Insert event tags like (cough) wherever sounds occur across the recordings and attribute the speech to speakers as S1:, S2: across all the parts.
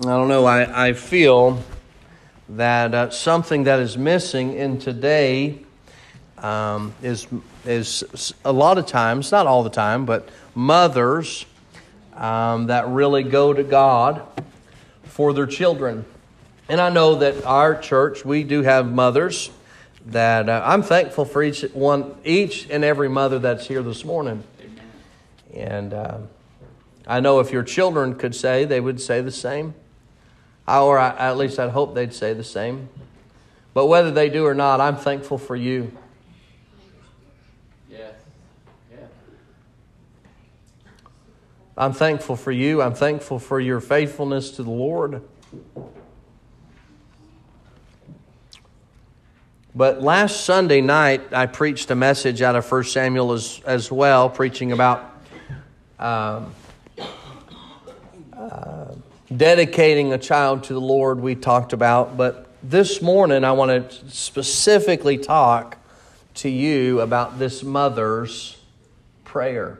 S1: I don't know, I, I feel that uh, something that is missing in today um, is, is a lot of times, not all the time, but mothers um, that really go to God for their children. And I know that our church, we do have mothers that uh, I'm thankful for each one, each and every mother that's here this morning. And uh, I know if your children could say, they would say the same. Or I, at least I'd hope they'd say the same. But whether they do or not, I'm thankful for you.
S2: Yeah.
S1: I'm thankful for you. I'm thankful for your faithfulness to the Lord. But last Sunday night, I preached a message out of 1 Samuel as, as well, preaching about um, dedicating a child to the Lord, we talked about. But this morning, I want to specifically talk to you about this mother's prayer.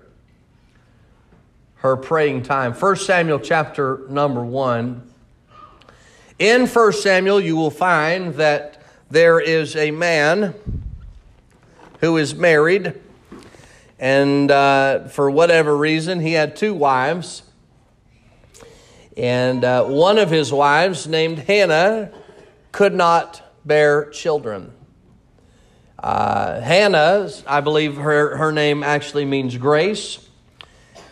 S1: Her praying time. 1 Samuel chapter number 1. In 1 Samuel, you will find that there is a man who is married, and uh, for whatever reason, he had two wives. And uh, one of his wives, named Hannah, could not bear children. Uh, Hannah, I believe her, her name actually means grace.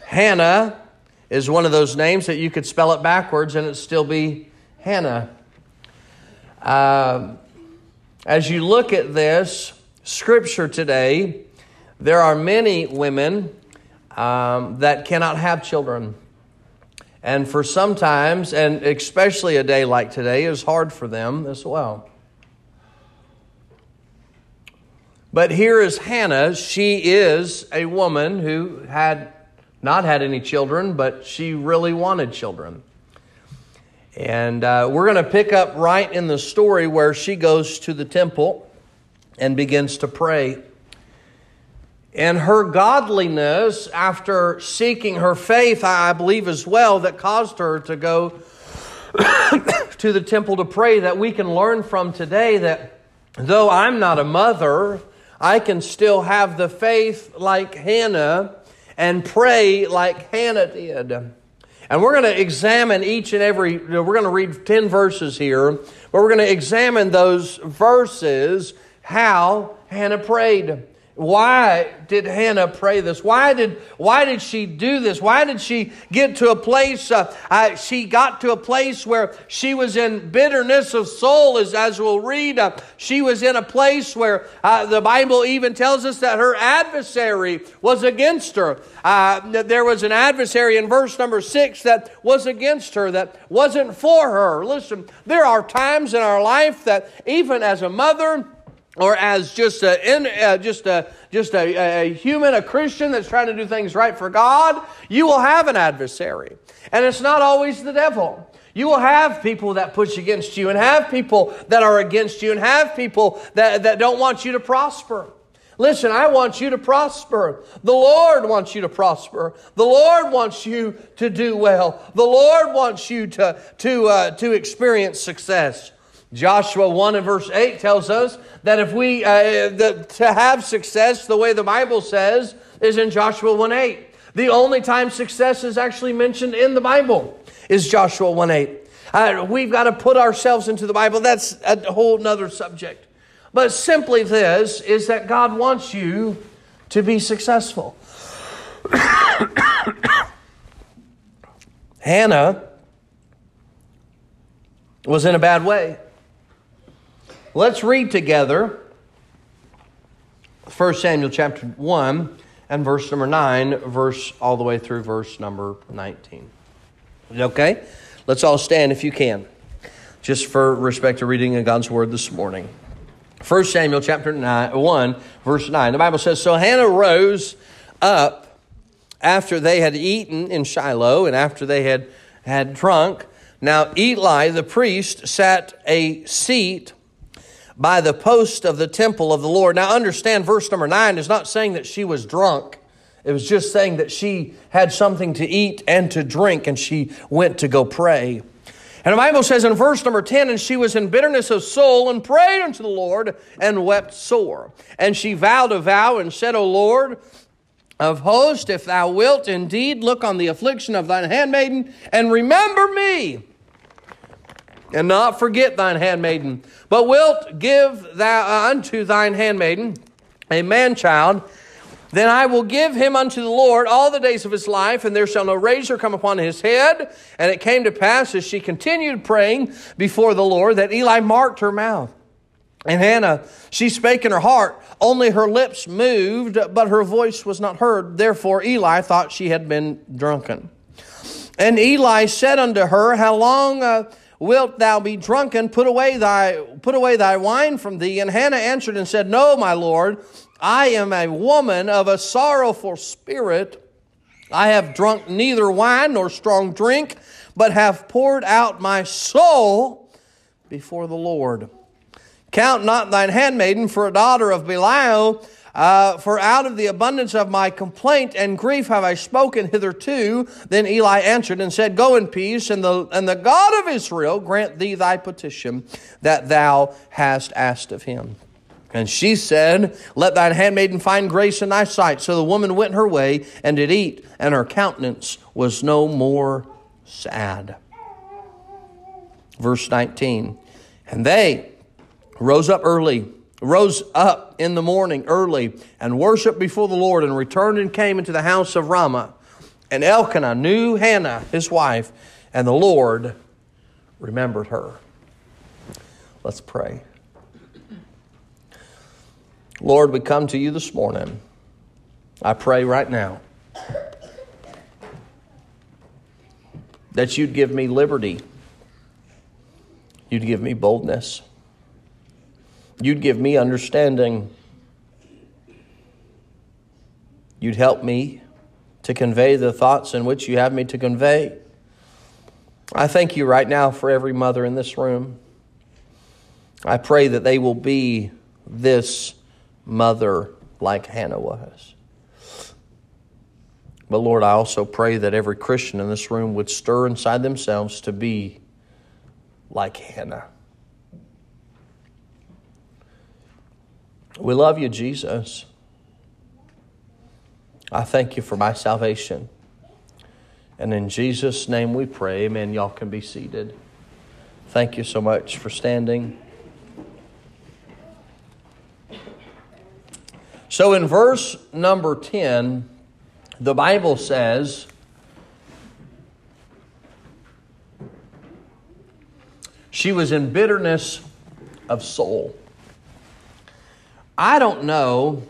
S1: Hannah is one of those names that you could spell it backwards and it still be Hannah. Um, as you look at this scripture today, there are many women um, that cannot have children. And for sometimes, and especially a day like today, is hard for them as well. But here is Hannah. She is a woman who had not had any children, but she really wanted children. And uh, we're going to pick up right in the story where she goes to the temple and begins to pray. And her godliness, after seeking her faith, I believe as well, that caused her to go (coughs) to the temple to pray, that we can learn from today that though I'm not a mother, I can still have the faith like Hannah and pray like Hannah did. And we're going to examine each and every, we're going to read 10 verses here, but we're going to examine those verses, how Hannah prayed. Why did Hannah pray this? Why did, why did she do this? Why did she get to a place, uh, uh, she got to a place where she was in bitterness of soul, as, as we'll read. Uh, she was in a place where uh, the Bible even tells us that her adversary was against her. Uh, there was an adversary in verse number six that was against her, that wasn't for her. Listen, there are times in our life that even as a mother, or as just a, in, uh, just a, just a, a human, a Christian that's trying to do things right for God, you will have an adversary. And it's not always the devil. You will have people that push against you and have people that are against you and have people that, that don't want you to prosper. Listen, I want you to prosper. The Lord wants you to prosper. The Lord wants you to do well. The Lord wants you to, to, uh, to experience success. Joshua 1 and verse 8 tells us that if we, uh, the, to have success, the way the Bible says, is in Joshua 1 8. The only time success is actually mentioned in the Bible is Joshua 1 8. Uh, we've got to put ourselves into the Bible. That's a whole nother subject. But simply this is that God wants you to be successful. (coughs) Hannah was in a bad way. Let's read together 1 Samuel chapter 1 and verse number 9, verse all the way through verse number 19. Okay? Let's all stand if you can, just for respect to reading of God's word this morning. 1 Samuel chapter nine, 1, verse 9. The Bible says, So Hannah rose up after they had eaten in Shiloh and after they had, had drunk. Now Eli the priest sat a seat by the post of the temple of the Lord. Now, understand, verse number nine is not saying that she was drunk. It was just saying that she had something to eat and to drink, and she went to go pray. And the Bible says in verse number 10, and she was in bitterness of soul and prayed unto the Lord and wept sore. And she vowed a vow and said, O Lord of hosts, if thou wilt indeed look on the affliction of thine handmaiden and remember me, and not forget thine handmaiden, but wilt give thou unto thine handmaiden a man child, then I will give him unto the Lord all the days of his life, and there shall no razor come upon his head. And it came to pass as she continued praying before the Lord that Eli marked her mouth. And Hannah, she spake in her heart, only her lips moved, but her voice was not heard. Therefore Eli thought she had been drunken. And Eli said unto her, How long uh, wilt thou be drunken? Put away thy put away thy wine from thee. And Hannah answered and said, No, my lord. I am a woman of a sorrowful spirit. I have drunk neither wine nor strong drink, but have poured out my soul before the Lord. Count not thine handmaiden for a daughter of Belial, uh, for out of the abundance of my complaint and grief have I spoken hitherto. Then Eli answered and said, Go in peace, and the, and the God of Israel grant thee thy petition that thou hast asked of him. And she said, Let thine handmaiden find grace in thy sight. So the woman went her way and did eat, and her countenance was no more sad. Verse 19 And they rose up early, rose up in the morning early, and worshiped before the Lord, and returned and came into the house of Ramah. And Elkanah knew Hannah, his wife, and the Lord remembered her. Let's pray. Lord, we come to you this morning. I pray right now that you'd give me liberty, you'd give me boldness, you'd give me understanding, you'd help me to convey the thoughts in which you have me to convey. I thank you right now for every mother in this room. I pray that they will be this mother like Hannah was. But Lord, I also pray that every Christian in this room would stir inside themselves to be like Hannah. We love you, Jesus. I thank you for my salvation. And in Jesus' name we pray. Amen. Y'all can be seated. Thank you so much for standing. So in verse number 10, the Bible says, she was in bitterness of soul. I don't know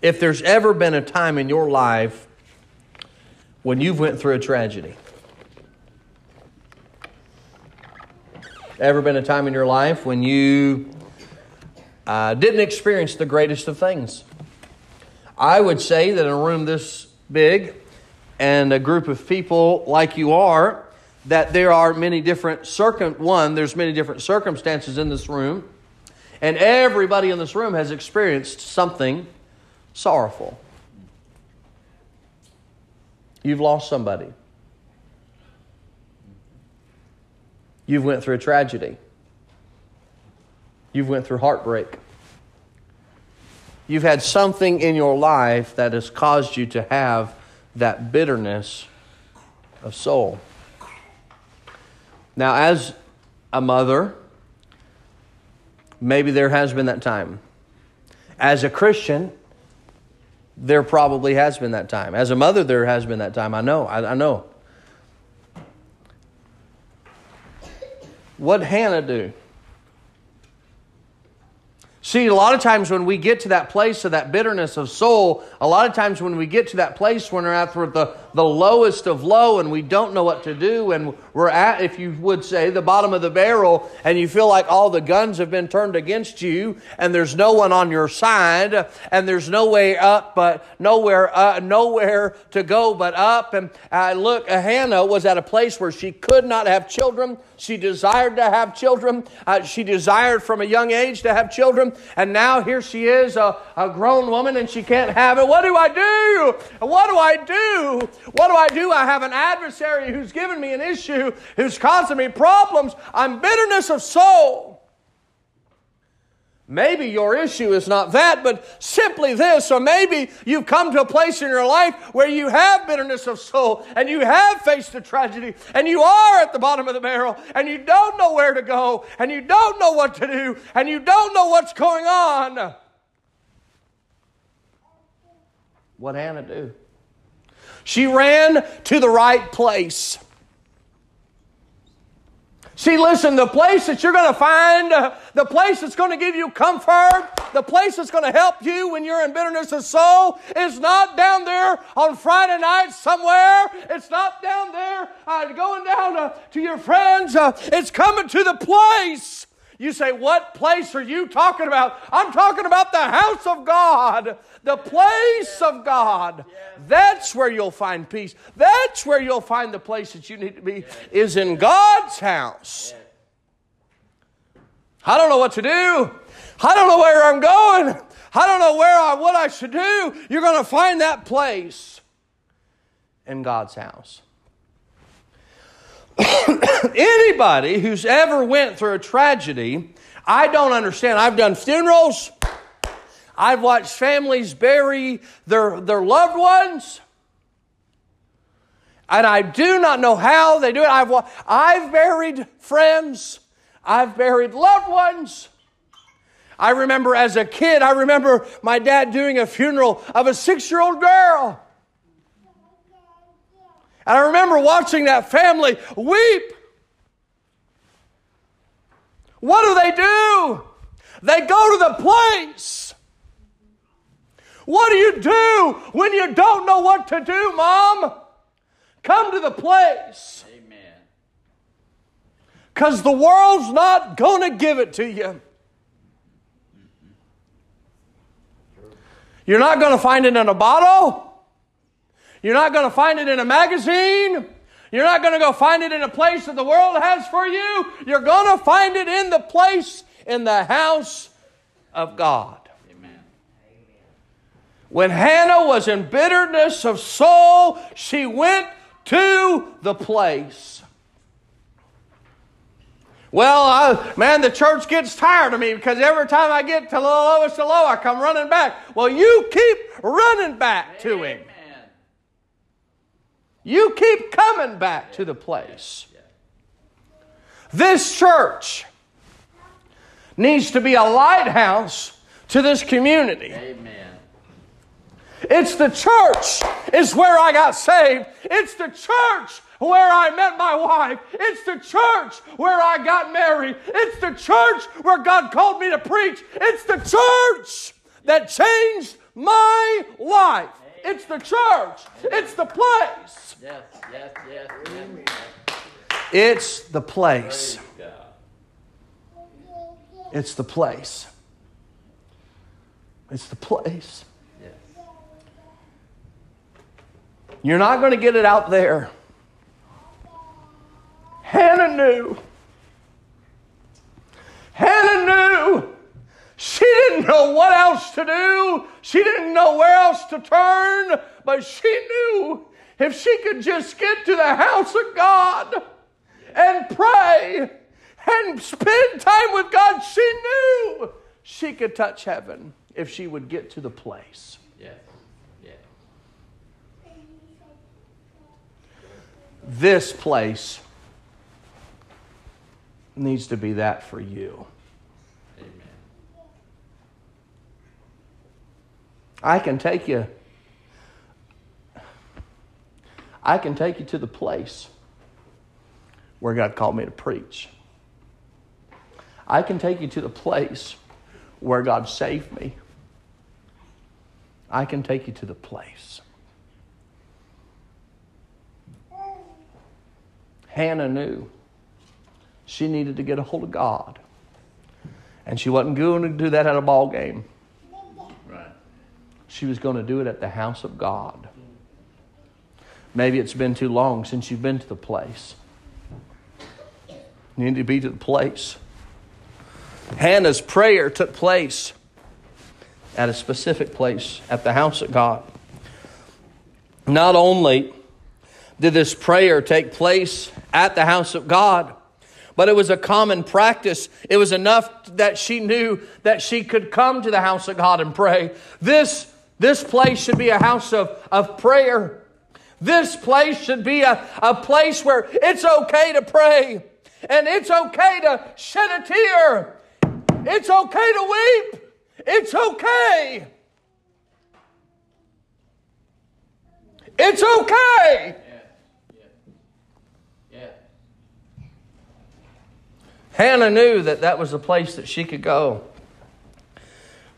S1: if there's ever been a time in your life when you've went through a tragedy. Ever been a time in your life when you uh, didn't experience the greatest of things? I would say that in a room this big and a group of people like you are, that there are many different circum one, there's many different circumstances in this room, and everybody in this room has experienced something sorrowful. You've lost somebody. You've went through a tragedy. You've went through heartbreak. You've had something in your life that has caused you to have that bitterness of soul. Now, as a mother, maybe there has been that time. As a Christian, there probably has been that time. As a mother, there has been that time. I know. I, I know. What Hannah do? See, a lot of times when we get to that place of that bitterness of soul, a lot of times when we get to that place when we're at the, the lowest of low and we don't know what to do, and we're at, if you would say, the bottom of the barrel, and you feel like all the guns have been turned against you, and there's no one on your side, and there's no way up, but nowhere, uh, nowhere to go but up. And uh, look, Hannah was at a place where she could not have children. She desired to have children. Uh, she desired from a young age to have children. And now here she is, a, a grown woman, and she can't have it. What do I do? What do I do? What do I do? I have an adversary who's given me an issue, who's causing me problems. I'm bitterness of soul. Maybe your issue is not that, but simply this. Or maybe you've come to a place in your life where you have bitterness of soul and you have faced a tragedy and you are at the bottom of the barrel and you don't know where to go and you don't know what to do and you don't know what's going on. What Hannah do? She ran to the right place. See, listen, the place that you're going to find, uh, the place that's going to give you comfort, the place that's going to help you when you're in bitterness of soul is not down there on Friday night somewhere. It's not down there uh, going down uh, to your friends. Uh, it's coming to the place. You say, What place are you talking about? I'm talking about the house of God the place of God. That's where you'll find peace. That's where you'll find the place that you need to be, is in God's house. I don't know what to do. I don't know where I'm going. I don't know where I, what I should do. You're going to find that place in God's house. Anybody who's ever went through a tragedy, I don't understand. I've done funerals. I've watched families bury their, their loved ones. And I do not know how they do it. I've, I've buried friends. I've buried loved ones. I remember as a kid, I remember my dad doing a funeral of a six year old girl. And I remember watching that family weep. What do they do? They go to the place what do you do when you don't know what to do, Mom? Come to the place. Amen. Because the world's not going to give it to you. You're not going to find it in a bottle. You're not going to find it in a magazine. You're not going to go find it in a place that the world has for you. You're going to find it in the place in the house of God. Amen. When Hannah was in bitterness of soul, she went to the place. Well, I, man, the church gets tired of me because every time I get to the lowest of low, I come running back. Well, you keep running back to Him. You keep coming back to the place. This church needs to be a lighthouse to this community. Amen. It's the church is where I got saved. It's the church where I met my wife. It's the church where I got married. It's the church where God called me to preach. It's the church that changed my life. It's the church. It's the place. Yes, yes, yes, yes. It's the place. It's the place. It's the place. You're not going to get it out there. Hannah knew. Hannah knew. She didn't know what else to do. She didn't know where else to turn, but she knew if she could just get to the house of God and pray and spend time with God, she knew she could touch heaven if she would get to the place. This place needs to be that for you. I can take you. I can take you to the place where God called me to preach. I can take you to the place where God saved me. I can take you to the place Hannah knew she needed to get a hold of God. And she wasn't going to do that at a ball game. She was going to do it at the house of God. Maybe it's been too long since you've been to the place. You need to be to the place. Hannah's prayer took place at a specific place at the house of God. Not only did this prayer take place at the house of God. But it was a common practice. It was enough that she knew that she could come to the house of God and pray. This, this place should be a house of, of prayer. This place should be a, a place where it's okay to pray and it's okay to shed a tear. It's okay to weep. It's okay. It's okay. Hannah knew that that was a place that she could go.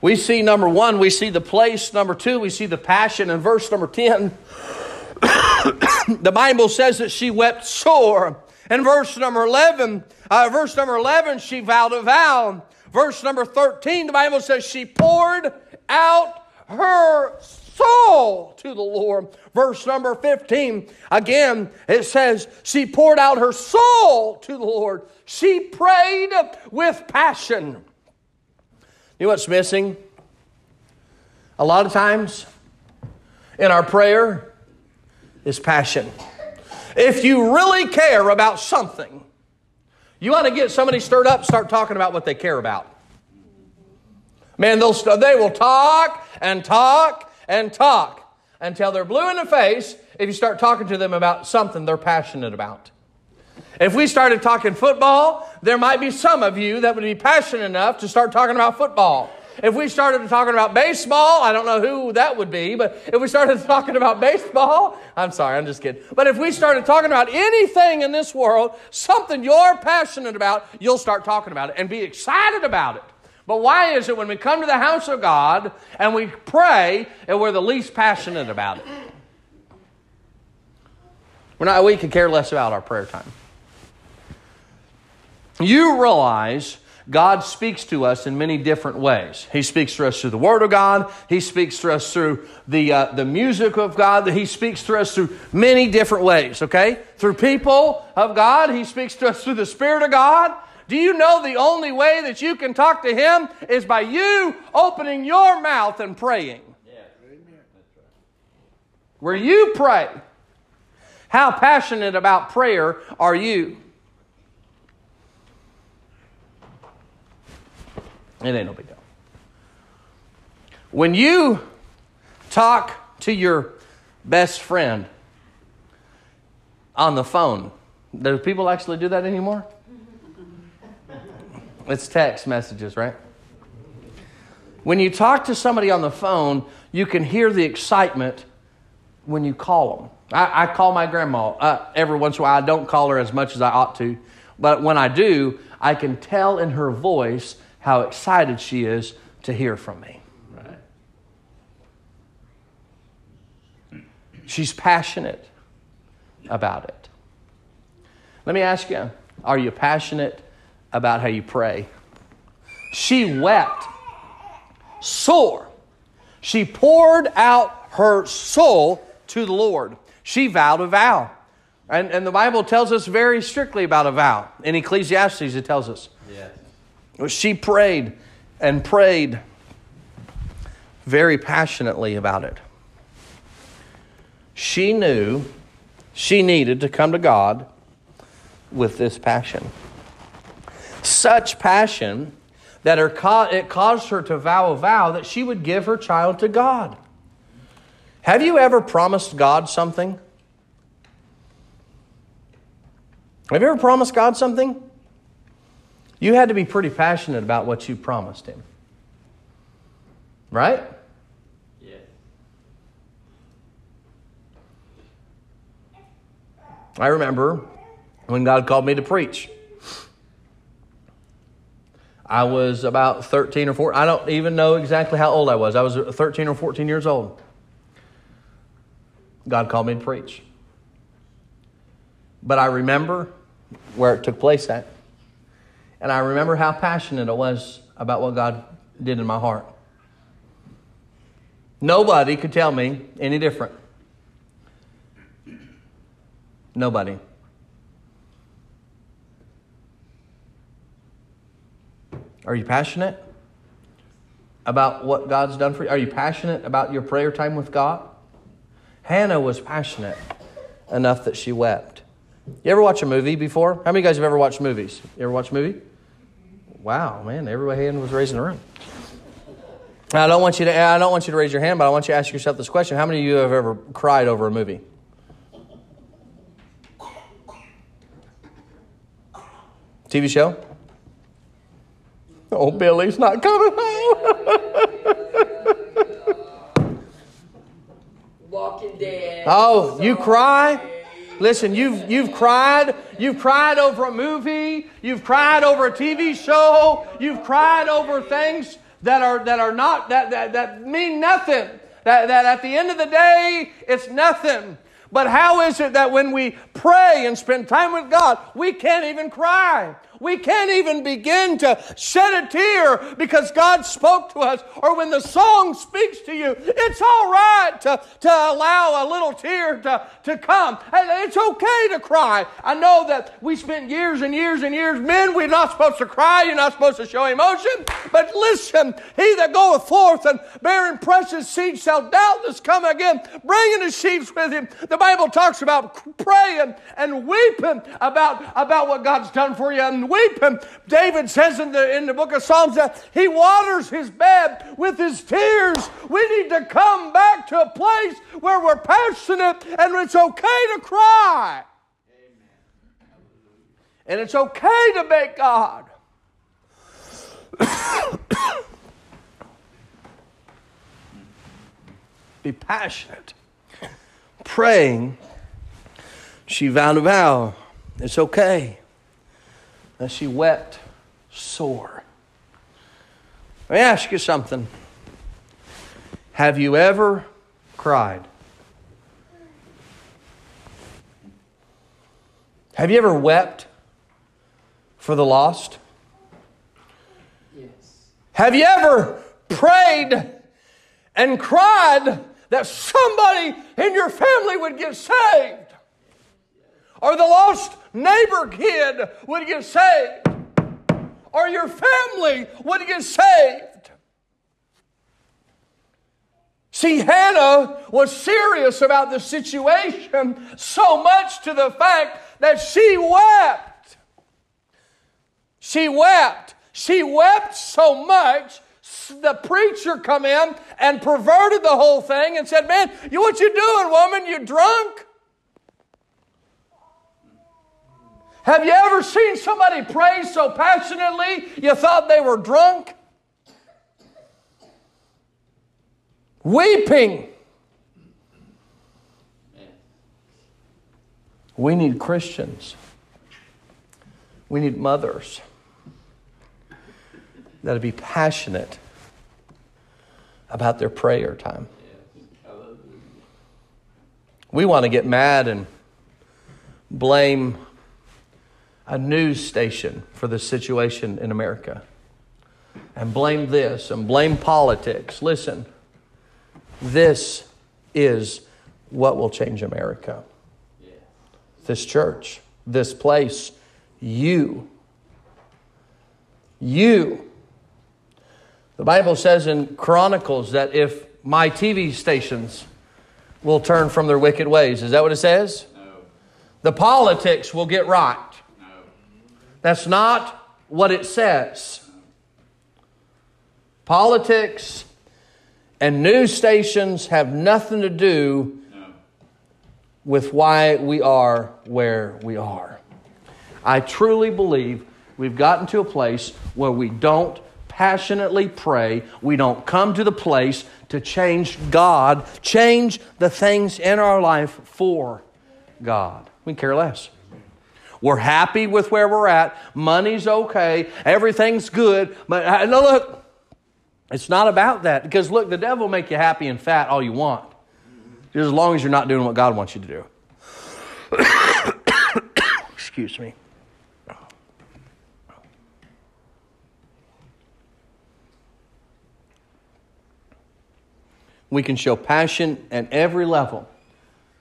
S1: We see number one, we see the place. Number two, we see the passion. In verse number 10, (coughs) the Bible says that she wept sore. In verse number 11, uh, verse number 11, she vowed a vow. Verse number 13, the Bible says she poured out her soul to the Lord. Verse number 15, again, it says, She poured out her soul to the Lord. She prayed with passion. You know what's missing? A lot of times in our prayer is passion. If you really care about something, you want to get somebody stirred up, start talking about what they care about. Man, they'll, they will talk and talk and talk until they're blue in the face if you start talking to them about something they're passionate about. If we started talking football, there might be some of you that would be passionate enough to start talking about football. If we started talking about baseball, I don't know who that would be, but if we started (laughs) talking about baseball, I'm sorry, I'm just kidding. But if we started talking about anything in this world, something you're passionate about, you'll start talking about it and be excited about it. But why is it when we come to the house of God and we pray and we're the least passionate about it? We're not, we could care less about our prayer time. You realize God speaks to us in many different ways. He speaks to us through the Word of God. He speaks to us through the, uh, the music of God. He speaks to us through many different ways, okay? Through people of God. He speaks to us through the Spirit of God. Do you know the only way that you can talk to Him is by you opening your mouth and praying? Where you pray. How passionate about prayer are you? It ain't no big deal. When you talk to your best friend on the phone, do people actually do that anymore? (laughs) It's text messages, right? When you talk to somebody on the phone, you can hear the excitement when you call them. I, I call my grandma uh, every once in a while. I don't call her as much as I ought to, but when I do, I can tell in her voice how excited she is to hear from me. Right. She's passionate about it. Let me ask you are you passionate about how you pray. She wept sore. She poured out her soul to the Lord. She vowed a vow. And, and the Bible tells us very strictly about a vow. In Ecclesiastes, it tells us. Yes. She prayed and prayed very passionately about it. She knew she needed to come to God with this passion such passion that her it caused her to vow a vow that she would give her child to God. Have you ever promised God something? Have you ever promised God something? You had to be pretty passionate about what you promised Him. Right? Yeah. I remember when God called me to preach. I was about 13 or 14. I don't even know exactly how old I was. I was 13 or 14 years old. God called me to preach. But I remember where it took place at. And I remember how passionate I was about what God did in my heart. Nobody could tell me any different. Nobody. Are you passionate about what God's done for you? Are you passionate about your prayer time with God? Hannah was passionate enough that she wept. You ever watch a movie before? How many of you guys have ever watched movies? You ever watch a movie? Wow, man, everybody hand was raised in the room. I don't want you to I don't want you to raise your hand, but I want you to ask yourself this question. How many of you have ever cried over a movie? TV show? Oh, Billy's not coming home.
S2: Walking Dead.
S1: Oh, you cry? Listen, you've, you've cried. You've cried over a movie. You've cried over a TV show. You've cried over things that are, that are not, that, that, that mean nothing. That, that at the end of the day, it's nothing. But how is it that when we pray and spend time with God, we can't even cry? We can't even begin to shed a tear because God spoke to us. Or when the song speaks to you, it's all right to, to allow a little tear to, to come. It's okay to cry. I know that we spent years and years and years. Men, we're not supposed to cry. You're not supposed to show emotion. But listen, he that goeth forth and bearing precious seed shall doubtless come again, bringing the sheaves with him. The Bible talks about praying and weeping about, about what God's done for you and weeping. David says in the, in the book of Psalms that he waters his bed with his tears. We need to come back to a place where we're passionate and it's okay to cry. Amen. And it's okay to beg God. (coughs) Be passionate. (coughs) Praying, she vowed a vow. It's okay. And she wept sore. Let me ask you something. Have you ever cried? Have you ever wept for the lost?
S2: Yes.
S1: Have you ever prayed and cried that somebody in your family would get saved? Or the lost neighbor kid would get saved? Or your family would get saved? See, Hannah was serious about the situation so much to the fact that she wept. She wept. She wept so much the preacher come in and perverted the whole thing and said, "Man, you what you doing, woman? You drunk?" Have you ever seen somebody pray so passionately you thought they were drunk? Weeping. We need Christians. We need mothers that'll be passionate about their prayer time. We want to get mad and blame a news station for the situation in America and blame this and blame politics. Listen, this is what will change America. This church, this place, you. You. The Bible says in Chronicles that if my TV stations will turn from their wicked ways, is that what it says?
S3: No.
S1: The politics will get right. That's not what it says. Politics and news stations have nothing to do with why we are where we are. I truly believe we've gotten to a place where we don't passionately pray. We don't come to the place to change God, change the things in our life for God. We care less. We're happy with where we're at. Money's okay. Everything's good. But uh, no, look, it's not about that. Because look, the devil will make you happy and fat all you want. Just as long as you're not doing what God wants you to do. (coughs) Excuse me. We can show passion at every level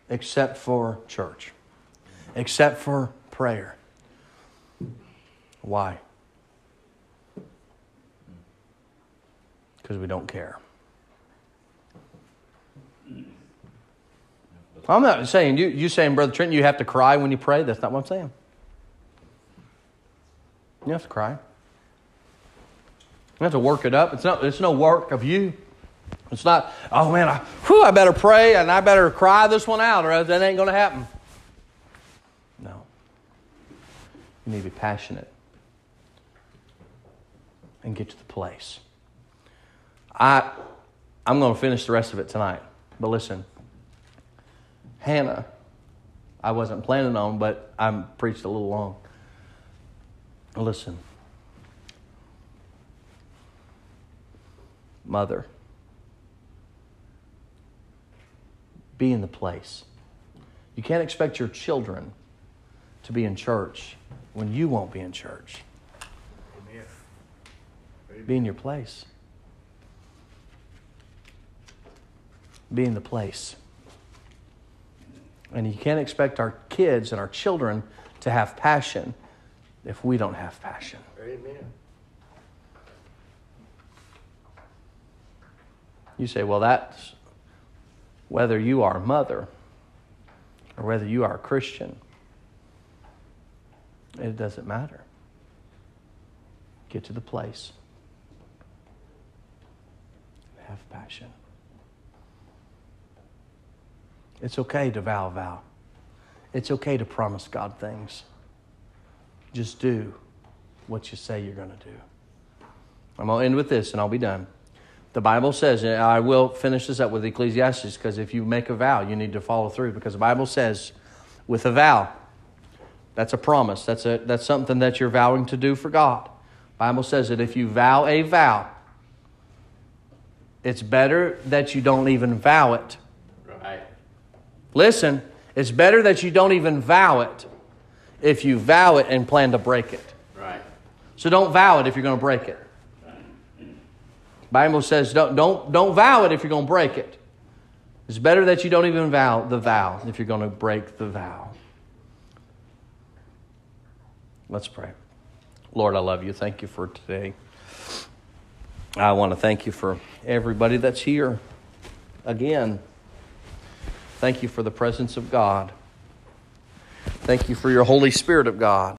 S1: except for church, except for prayer. Why? Because we don't care. I'm not saying you, you saying, Brother Trent, you have to cry when you pray. That's not what I'm saying. You have to cry. You have to work it up. It's not it's no work of you. It's not, oh man, I, whew, I better pray and I better cry this one out or else that ain't going to happen. No. You need to be passionate and get to the place. I, I'm going to finish the rest of it tonight. But listen, Hannah, I wasn't planning on, but I preached a little long. Listen, mother, be in the place. You can't expect your children to be in church when you won't be in church. Amen. Be in your place. Be in the place. And you can't expect our kids and our children to have passion if we don't have passion.
S3: Amen.
S1: You say, well, that's whether you are a mother or whether you are a Christian. It doesn't matter. Get to the place. Have passion. It's okay to vow a vow. It's okay to promise God things. Just do what you say you're going to do. I'm going to end with this and I'll be done. The Bible says, and I will finish this up with Ecclesiastes because if you make a vow, you need to follow through because the Bible says, with a vow, that's a promise. That's, a, that's something that you're vowing to do for God. Bible says that if you vow a vow, it's better that you don't even vow it.
S3: Right.
S1: Listen, it's better that you don't even vow it if you vow it and plan to break it.
S3: Right.
S1: So don't vow it if you're going to break it. Bible says don't, don't, don't vow it if you're going to break it. It's better that you don't even vow the vow if you're going to break the vow. Let's pray. Lord, I love you. Thank you for today. I want to thank you for everybody that's here. Again, thank you for the presence of God. Thank you for your Holy Spirit of God.